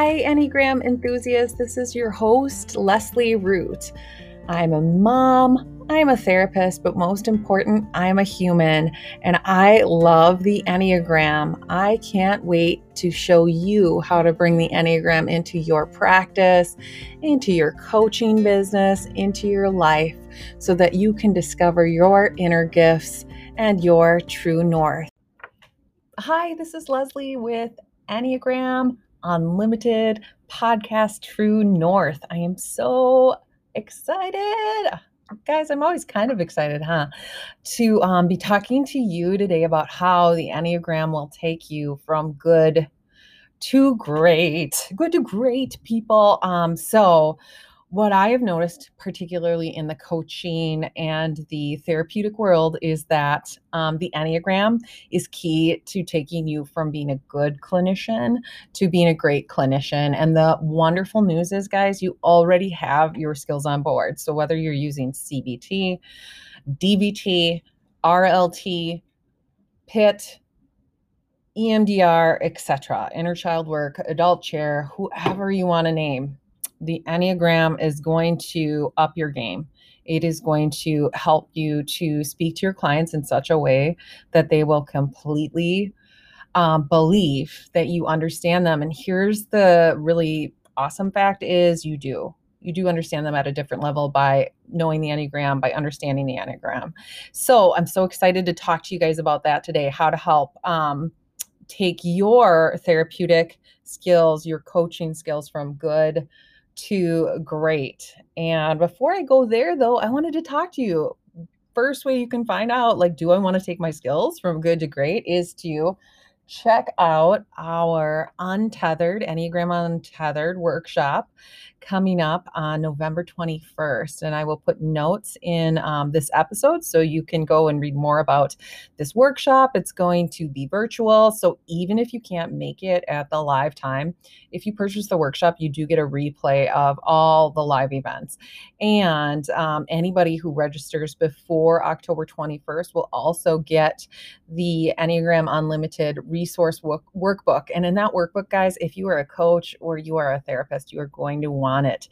Hi, Enneagram enthusiasts. This is your host, Leslie Root. I'm a mom, I'm a therapist, but most important, I'm a human and I love the Enneagram. I can't wait to show you how to bring the Enneagram into your practice, into your coaching business, into your life, so that you can discover your inner gifts and your true north. Hi, this is Leslie with Enneagram Unlimited podcast True North. I am so excited. Guys, I'm always kind of excited, huh? To um, be talking to you today about how the Enneagram will take you from good to great. Good to great people. Um, so, what I have noticed, particularly in the coaching and the therapeutic world, is that um, the Enneagram is key to taking you from being a good clinician to being a great clinician. And the wonderful news is, guys, you already have your skills on board. So whether you're using CBT, DBT, RLT, PIT, EMDR, etc., inner child work, adult chair, whoever you want to name, the Enneagram is going to up your game. It is going to help you to speak to your clients in such a way that they will completely um, believe that you understand them. And here's the really awesome fact is you do you do understand them at a different level by knowing the Enneagram, by understanding the Enneagram. So I'm so excited to talk to you guys about that today, how to help um, take your therapeutic skills, your coaching skills from good to great. And before I go there, though, I wanted to talk to you. First way you can find out, like, do I want to take my skills from good to great, is to check out our Untethered, Enneagram Untethered workshop coming up on November 21st. And I will put notes in um, this episode so you can go and read more about this workshop. It's going to be virtual. So even if you can't make it at the live time, if you purchase the workshop, you do get a replay of all the live events. And um, anybody who registers before October 21st will also get the Enneagram Unlimited resource work- workbook. And in that workbook, guys, if you are a coach or you are a therapist, you are going to want it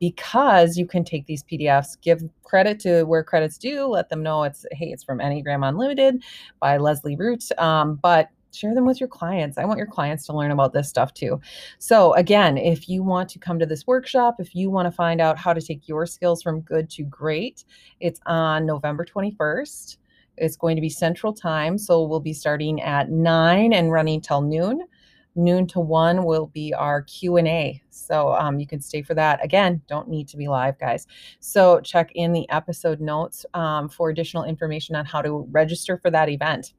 because you can take these PDFs, give credit to where credit's due, let them know it's, hey, it's from Enneagram Unlimited by Leslie Root. Um, but share them with your clients. I want your clients to learn about this stuff too. So, again, if you want to come to this workshop, if you want to find out how to take your skills from good to great, it's on November 21st. It's going to be Central Time, so we'll be starting at 9 and running till noon. Noon to 1 will be our Q&A. So um, you can stay for that. Again, don't need to be live, guys. So check in the episode notes um, for additional information on how to register for that event.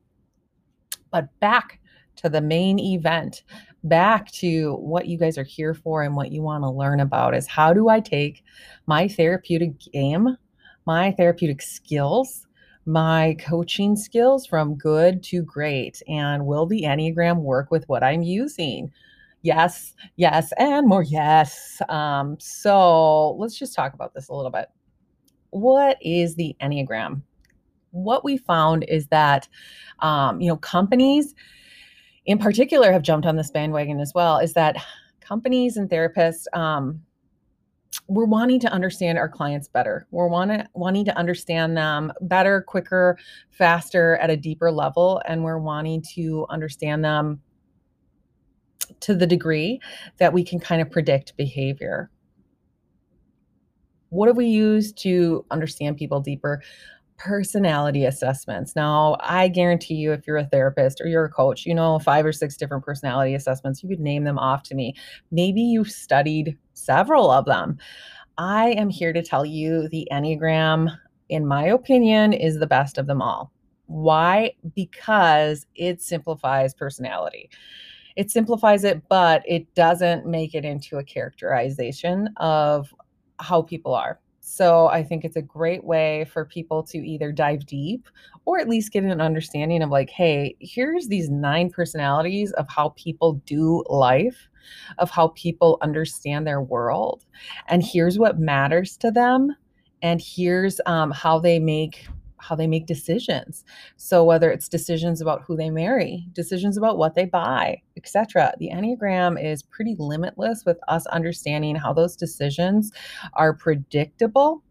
But back to the main event, back to what you guys are here for and what you want to learn about is how do I take my therapeutic game, my therapeutic skills, my coaching skills from good to great? And will the Enneagram work with what I'm using? Yes, yes, and more yes. Um, so let's just talk about this a little bit. What is the Enneagram? What we found is that, um, you know, companies in particular have jumped on this bandwagon as well, is that companies and therapists, um, we're wanting to understand our clients better. We're want wanting to understand them better, quicker, faster, at a deeper level. And we're wanting to understand them to the degree that we can kind of predict behavior. What have we used to understand people deeper? Personality assessments. Now, I guarantee you, if you're a therapist or you're a coach, you know five or six different personality assessments. You could name them off to me. Maybe you've studied several of them. I am here to tell you the Enneagram, in my opinion, is the best of them all. Why? Because it simplifies personality. It simplifies it, but it doesn't make it into a characterization of how people are. So I think it's a great way for people to either dive deep or at least get an understanding of like, hey, here's these nine personalities of how people do life, of how people understand their world. And here's what matters to them. And here's um, how they make how they make decisions. So whether it's decisions about who they marry, decisions about what they buy, etc. The Enneagram is pretty limitless with us understanding how those decisions are predictable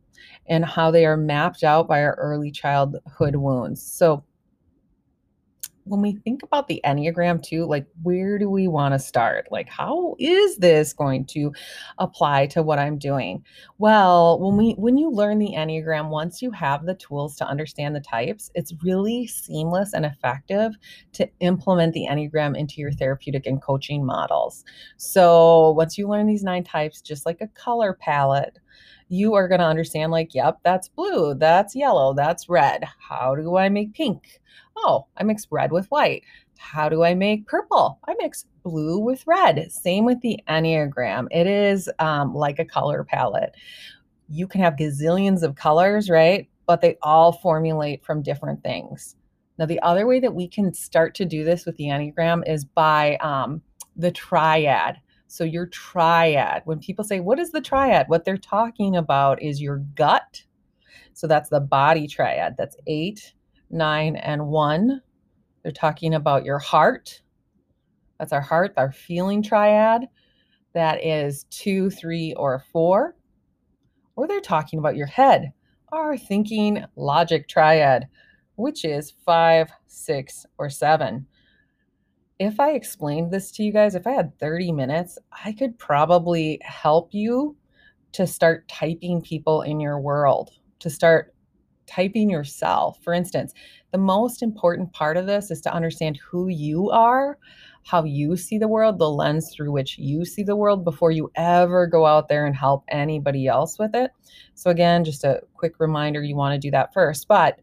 and how they are mapped out by our early childhood wounds. So when we think about the Enneagram too, like where do we want to start? Like, how is this going to apply to what I'm doing? Well, when we when you learn the Enneagram, once you have the tools to understand the types, it's really seamless and effective to implement the Enneagram into your therapeutic and coaching models. So once you learn these nine types, just like a color palette, you are going to understand like, yep, that's blue, that's yellow, that's red. How do I make pink? Oh, I mix red with white. How do I make purple? I mix blue with red. Same with the Enneagram. It is um, like a color palette. You can have gazillions of colors, right? But they all formulate from different things. Now, the other way that we can start to do this with the Enneagram is by um, the triad. So, your triad, when people say, What is the triad? What they're talking about is your gut. So, that's the body triad. That's eight, nine, and one. They're talking about your heart. That's our heart, our feeling triad. That is two, three, or four. Or they're talking about your head, our thinking logic triad, which is five, six, or seven. If I explained this to you guys, if I had 30 minutes, I could probably help you to start typing people in your world, to start typing yourself. For instance, the most important part of this is to understand who you are, how you see the world, the lens through which you see the world before you ever go out there and help anybody else with it. So, again, just a quick reminder you want to do that first. But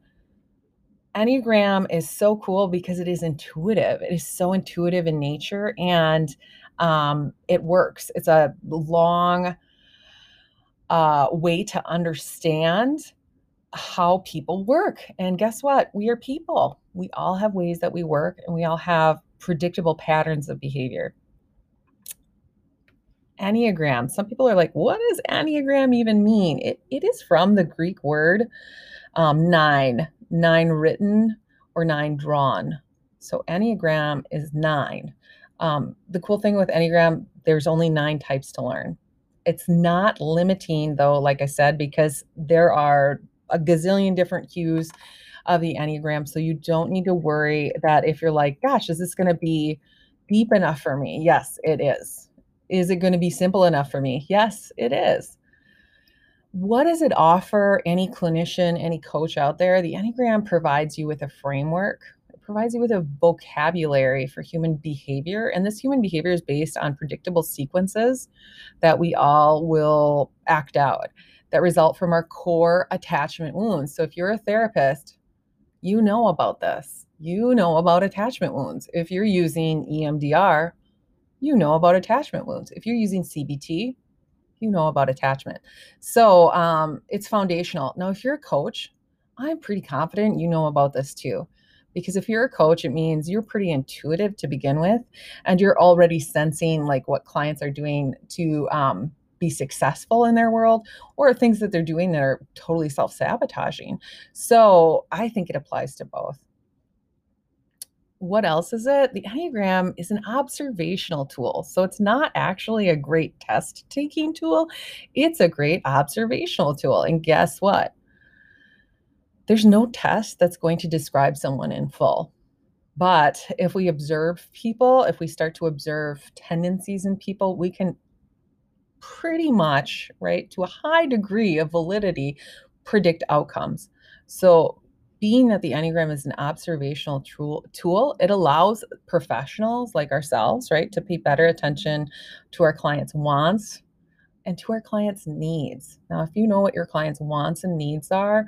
Enneagram is so cool because it is intuitive. It is so intuitive in nature and um, it works. It's a long uh, way to understand how people work. And guess what? We are people. We all have ways that we work and we all have predictable patterns of behavior. Enneagram. Some people are like, what does Enneagram even mean? It, it is from the Greek word um, nine, nine written or nine drawn. So Enneagram is nine. Um, the cool thing with Enneagram, there's only nine types to learn. It's not limiting, though, like I said, because there are a gazillion different cues of the Enneagram. So you don't need to worry that if you're like, gosh, is this going to be deep enough for me? Yes, it is. Is it going to be simple enough for me? Yes, it is. What does it offer any clinician, any coach out there? The Enneagram provides you with a framework, it provides you with a vocabulary for human behavior. And this human behavior is based on predictable sequences that we all will act out that result from our core attachment wounds. So if you're a therapist, you know about this. You know about attachment wounds. If you're using EMDR, you know about attachment wounds. If you're using CBT, you know about attachment. So um, it's foundational. Now, if you're a coach, I'm pretty confident you know about this too. Because if you're a coach, it means you're pretty intuitive to begin with, and you're already sensing like what clients are doing to um, be successful in their world or things that they're doing that are totally self sabotaging. So I think it applies to both. What else is it? The Enneagram is an observational tool. So it's not actually a great test taking tool, it's a great observational tool. And guess what? There's no test that's going to describe someone in full. But if we observe people, if we start to observe tendencies in people, we can pretty much, right, to a high degree of validity, predict outcomes. So, being that the Enneagram is an observational tool, tool, it allows professionals like ourselves, right, to pay better attention to our clients' wants and to our clients' needs. Now, if you know what your clients' wants and needs are,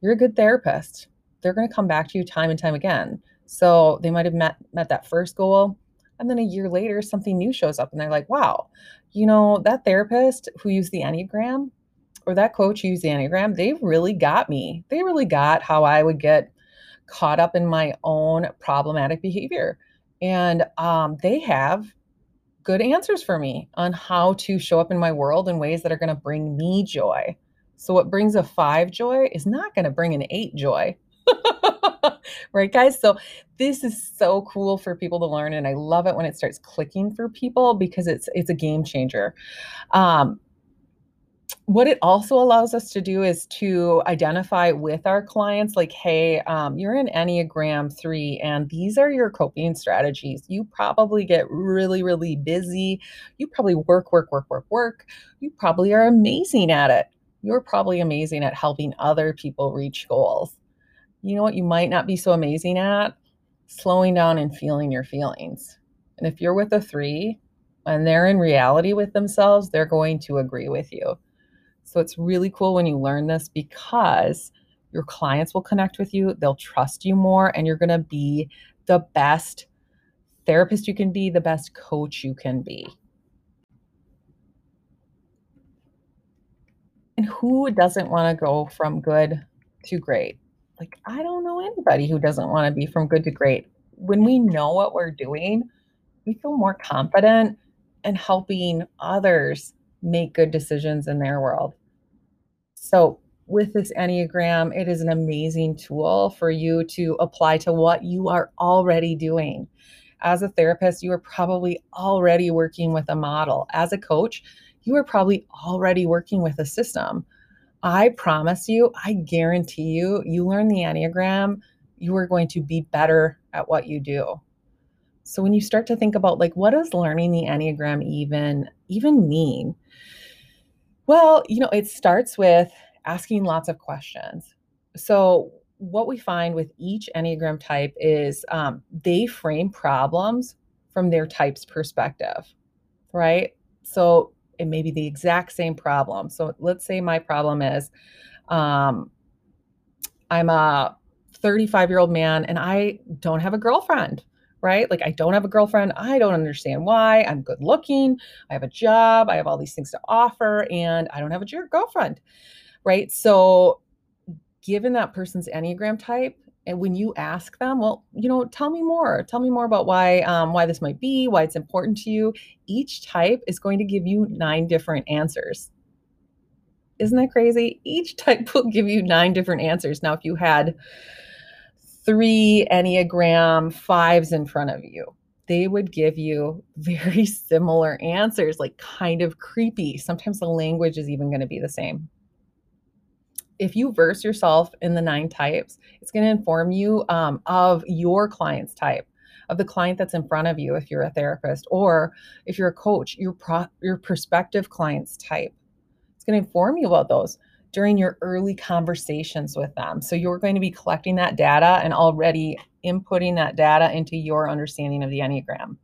you're a good therapist. They're going to come back to you time and time again. So they might have met met that first goal, and then a year later, something new shows up, and they're like, "Wow, you know, that therapist who used the Enneagram or that coach who used the Enneagram, they really got me. They really got how I would get caught up in my own problematic behavior. And um, they have good answers for me on how to show up in my world in ways that are going to bring me joy, So, what brings a five joy is not going to bring an eight joy. right, guys? So, this is so cool for people to learn. And I love it when it starts clicking for people because it's it's a game changer. Um, what it also allows us to do is to identify with our clients like hey um, you're an enneagram 3 and these are your coping strategies you probably get really really busy you probably work work work work work you probably are amazing at it you're probably amazing at helping other people reach goals you know what you might not be so amazing at slowing down and feeling your feelings and if you're with a 3 and they're in reality with themselves they're going to agree with you so it's really cool when you learn this because your clients will connect with you, they'll trust you more, and you're going to be the best therapist you can be, the best coach you can be. And who doesn't want to go from good to great? Like, I don't know anybody who doesn't want to be from good to great. When we know what we're doing, we feel more confident in helping others make good decisions in their world. So, with this Enneagram, it is an amazing tool for you to apply to what you are already doing. As a therapist, you are probably already working with a model. As a coach, you are probably already working with a system. I promise you, I guarantee you, you learn the Enneagram, you are going to be better at what you do. So when you start to think about like what does learning the Enneagram even even mean? Well, you know, it starts with asking lots of questions. So, what we find with each Enneagram type is um, they frame problems from their type's perspective, right? So, it may be the exact same problem. So, let's say my problem is um, I'm a 35 year old man and I don't have a girlfriend right? Like I don't have a girlfriend. I don't understand why. I'm good looking. I have a job. I have all these things to offer and I don't have a girlfriend. Right? So given that person's Enneagram type, and when you ask them, well, you know, tell me more. Tell me more about why um, why this might be, why it's important to you. Each type is going to give you nine different answers. Isn't that crazy? Each type will give you nine different answers. Now, if you had three Enneagram fives in front of you, they would give you very similar answers, like kind of creepy. Sometimes the language is even going to be the same. If you verse yourself in the nine types, it's going to inform you um, of your client's type, of the client that's in front of you if you're a therapist, or if you're a coach, your pro- your prospective client's type. It's going to inform you about those during your early conversations with them. So you're going to be collecting that data and already inputting that data into your understanding of the Enneagram.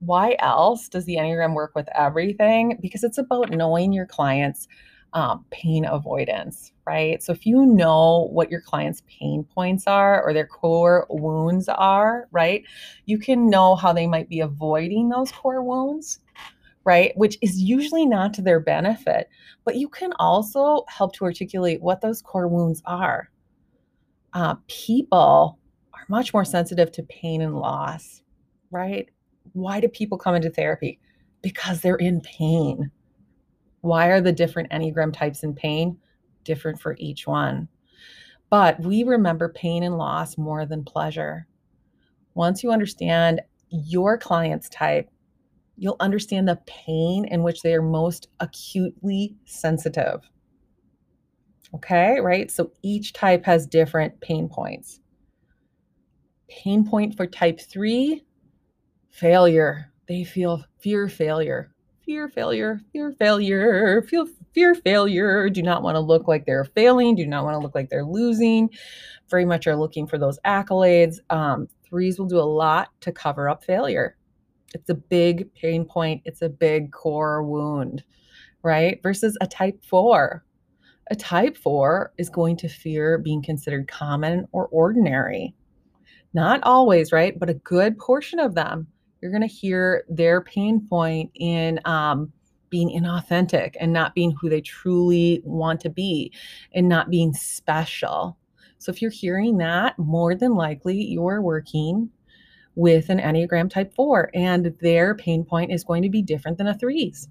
Why else does the Enneagram work with everything? Because it's about knowing your clients' um, pain avoidance, right? So if you know what your client's pain points are or their core wounds are, right, you can know how they might be avoiding those core wounds right? Which is usually not to their benefit, but you can also help to articulate what those core wounds are. Uh, people are much more sensitive to pain and loss, right? Why do people come into therapy? Because they're in pain. Why are the different Enneagram types in pain? Different for each one. But we remember pain and loss more than pleasure. Once you understand your client's type, you'll understand the pain in which they are most acutely sensitive. Okay, right? So each type has different pain points. Pain point for type three failure. They feel fear failure, fear failure, fear failure, feel fear failure. Do not want to look like they're failing, do not want to look like they're losing. Very much are looking for those accolades. Um, threes will do a lot to cover up failure it's a big pain point, it's a big core wound, right? Versus a type four. A type four is going to fear being considered common or ordinary. Not always, right? But a good portion of them, you're going to hear their pain point in um, being inauthentic and not being who they truly want to be and not being special. So if you're hearing that, more than likely you're working with an Enneagram type 4, and their pain point is going to be different than a three's.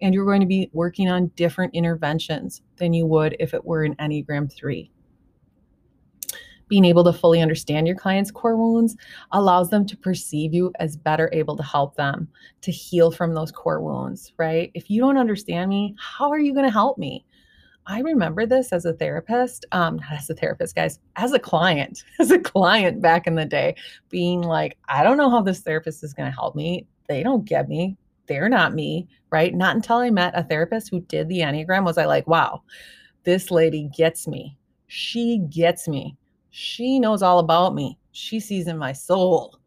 and you're going to be working on different interventions than you would if it were an Enneagram 3 being able to fully understand your client's core wounds allows them to perceive you as better able to help them to heal from those core wounds, right? If you don't understand me, how are you going to help me? I remember this as a therapist, um, not as a therapist, guys, as a client, as a client back in the day, being like, I don't know how this therapist is going to help me. They don't get me. They're not me, right? Not until I met a therapist who did the Enneagram was I like, wow, this lady gets me. She gets me she knows all about me. She sees in my soul.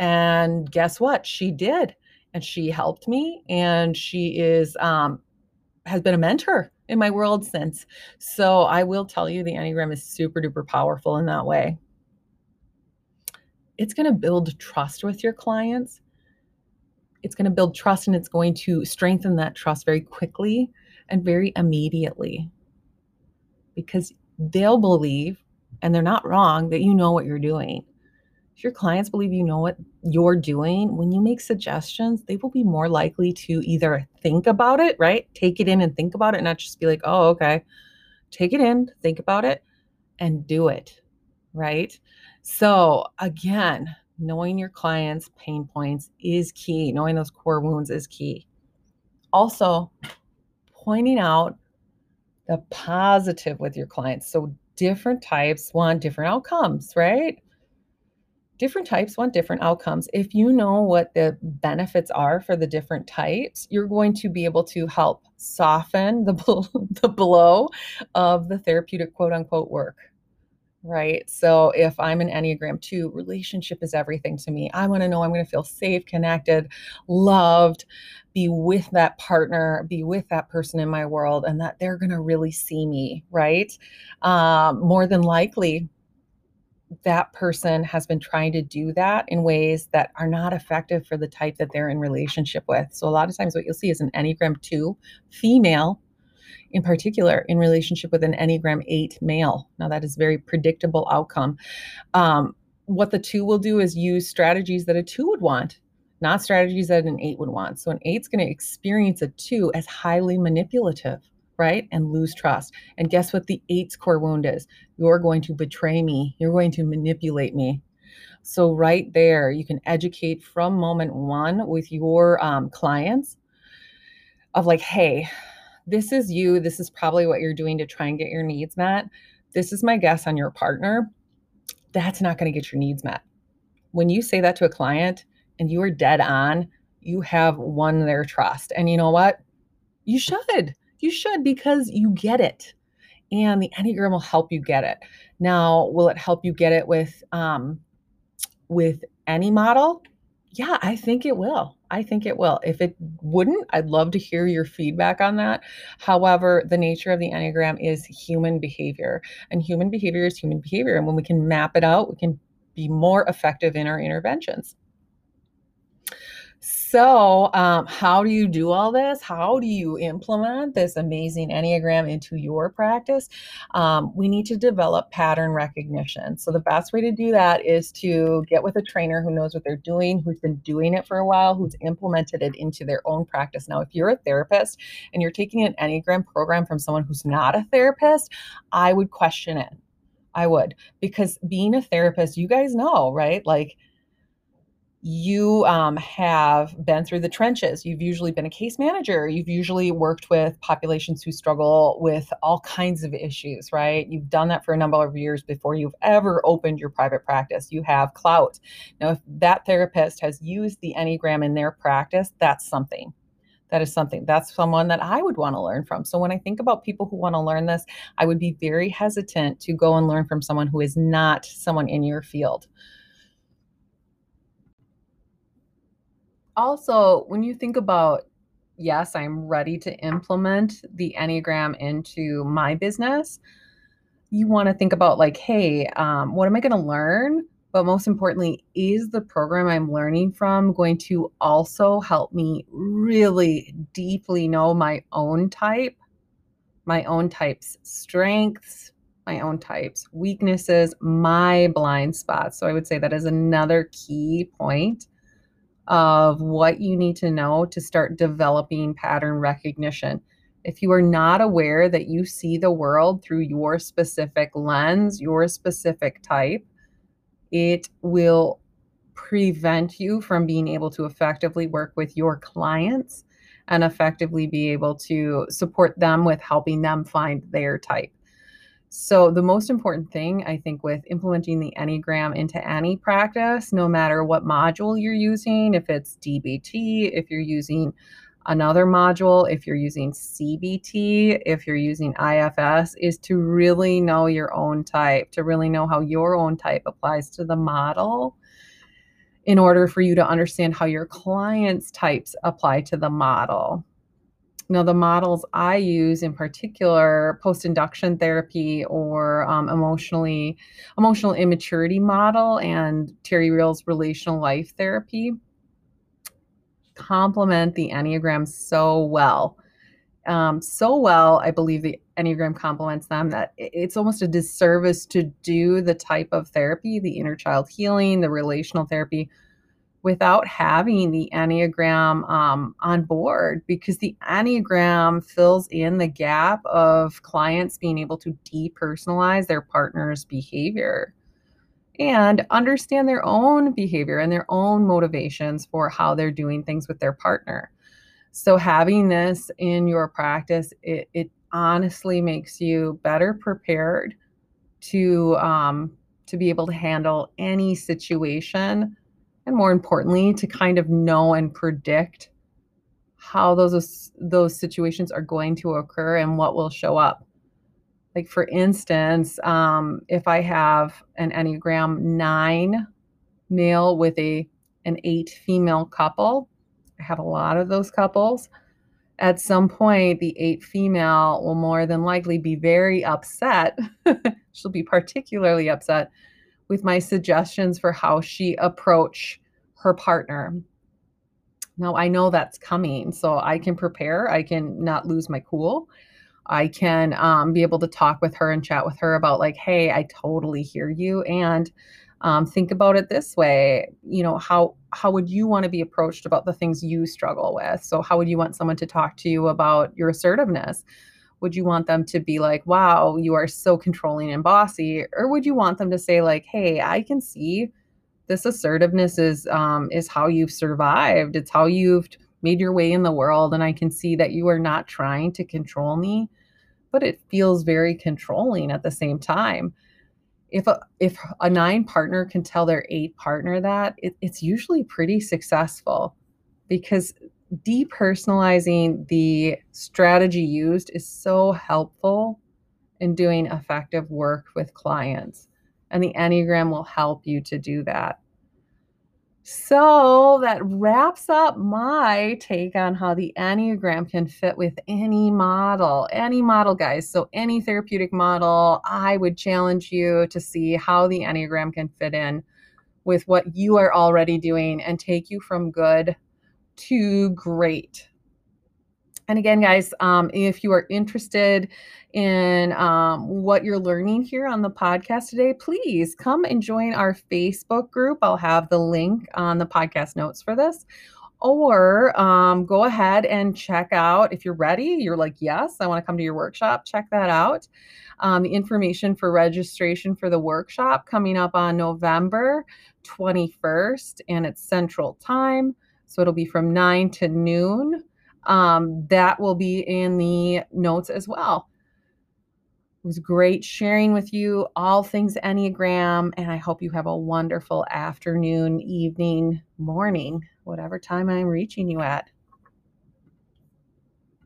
And guess what? She did. And she helped me and she is um has been a mentor in my world since. So I will tell you the Enneagram is super duper powerful in that way. It's going to build trust with your clients. It's going to build trust and it's going to strengthen that trust very quickly and very immediately because they'll believe and they're not wrong that you know what you're doing. If your clients believe you know what you're doing, when you make suggestions, they will be more likely to either think about it, right? Take it in and think about it, not just be like, oh, okay. Take it in, think about it, and do it, right? So, again, knowing your clients' pain points is key. Knowing those core wounds is key. Also, pointing out the positive with your clients. So, different types want different outcomes, right? Different types want different outcomes. If you know what the benefits are for the different types, you're going to be able to help soften the, the blow of the therapeutic quote unquote work right? So if I'm an Enneagram 2, relationship is everything to me. I want to know I'm going to feel safe, connected, loved, be with that partner, be with that person in my world, and that they're going to really see me, right? Um, more than likely, that person has been trying to do that in ways that are not effective for the type that they're in relationship with. So a lot of times what you'll see is an Enneagram 2 female in particular in relationship with an Enneagram 8 male. Now, that is very predictable outcome. Um, what the two will do is use strategies that a two would want, not strategies that an eight would want. So, an eight's going to experience a two as highly manipulative, right? And lose trust. And guess what the eight's core wound is? You're going to betray me, you're going to manipulate me. So, right there, you can educate from moment one with your um, clients of like, hey, this is you. This is probably what you're doing to try and get your needs met. This is my guess on your partner. That's not going to get your needs met. When you say that to a client and you are dead on, you have won their trust. And you know what? You should. You should because you get it. And the Enneagram will help you get it. Now, will it help you get it with um with any model? Yeah, I think it will. I think it will. If it wouldn't, I'd love to hear your feedback on that. However, the nature of the Enneagram is human behavior, and human behavior is human behavior. And when we can map it out, we can be more effective in our interventions. So, um, how do you do all this? How do you implement this amazing Enneagram into your practice? Um, we need to develop pattern recognition. So, the best way to do that is to get with a trainer who knows what they're doing, who's been doing it for a while, who's implemented it into their own practice. Now, if you're a therapist and you're taking an Enneagram program from someone who's not a therapist, I would question it. I would, because being a therapist, you guys know, right? Like, you um, have been through the trenches. You've usually been a case manager. You've usually worked with populations who struggle with all kinds of issues, right? You've done that for a number of years before you've ever opened your private practice. You have clout. Now, if that therapist has used the Enneagram in their practice, that's something. That is something. That's someone that I would want to learn from. So when I think about people who want to learn this, I would be very hesitant to go and learn from someone who is not someone in your field. Also, when you think about, yes, I'm ready to implement the Enneagram into my business, you want to think about, like, hey, um, what am I going to learn? But most importantly, is the program I'm learning from going to also help me really deeply know my own type, my own type's strengths, my own types, weaknesses, my blind spots. So I would say that is another key point of what you need to know to start developing pattern recognition. If you are not aware that you see the world through your specific lens, your specific type, it will prevent you from being able to effectively work with your clients and effectively be able to support them with helping them find their type. So, the most important thing I think with implementing the Enneagram into any practice, no matter what module you're using, if it's DBT, if you're using another module, if you're using CBT, if you're using IFS, is to really know your own type, to really know how your own type applies to the model in order for you to understand how your clients' types apply to the model. Now, the models I use in particular, post-induction therapy or um, emotionally emotional immaturity model and Terry Real's relational life therapy complement the Enneagram so well. Um, so well, I believe the Enneagram complements them that it's almost a disservice to do the type of therapy, the inner child healing, the relational therapy, without having the Enneagram um, on board because the Enneagram fills in the gap of clients being able to depersonalize their partner's behavior and understand their own behavior and their own motivations for how they're doing things with their partner. So, having this in your practice, it, it honestly makes you better prepared to um, to be able to handle any situation and more importantly to kind of know and predict how those those situations are going to occur and what will show up. Like for instance um, if i have an enneagram 9 male with a an 8 female couple i have a lot of those couples at some point the 8 female will more than likely be very upset. She'll be particularly upset with my suggestions for how she approach her partner. Now I know that's coming, so I can prepare. I can not lose my cool. I can um, be able to talk with her and chat with her about like, hey, I totally hear you, and um, think about it this way. You know, how how would you want to be approached about the things you struggle with? So how would you want someone to talk to you about your assertiveness? Would you want them to be like wow you are so controlling and bossy or would you want them to say like hey i can see this assertiveness is um, is how you've survived. It's how you've made your way in the world and i can see that you are not trying to control me but it feels very controlling at the same time. If a if a nine partner can tell their eight partner that it, it's usually pretty successful because depersonalizing the strategy used is so helpful in doing effective work with clients. And the Enneagram will help you to do that. So that wraps up my take on how the Enneagram can fit with any model, any model, guys. So, any therapeutic model, I would challenge you to see how the Enneagram can fit in with what you are already doing and take you from good to great. And again, guys, um, if you are interested in um, what you're learning here on the podcast today, please come and join our Facebook group. I'll have the link on the podcast notes for this. Or um, go ahead and check out if you're ready. You're like, yes, I want to come to your workshop. Check that out. Um, the information for registration for the workshop coming up on November 21st, and it's Central Time. So it'll be from 9 to noon. Um, that will be in the notes as well. It was great sharing with you all things Enneagram, and I hope you have a wonderful afternoon, evening, morning, whatever time I'm reaching you at.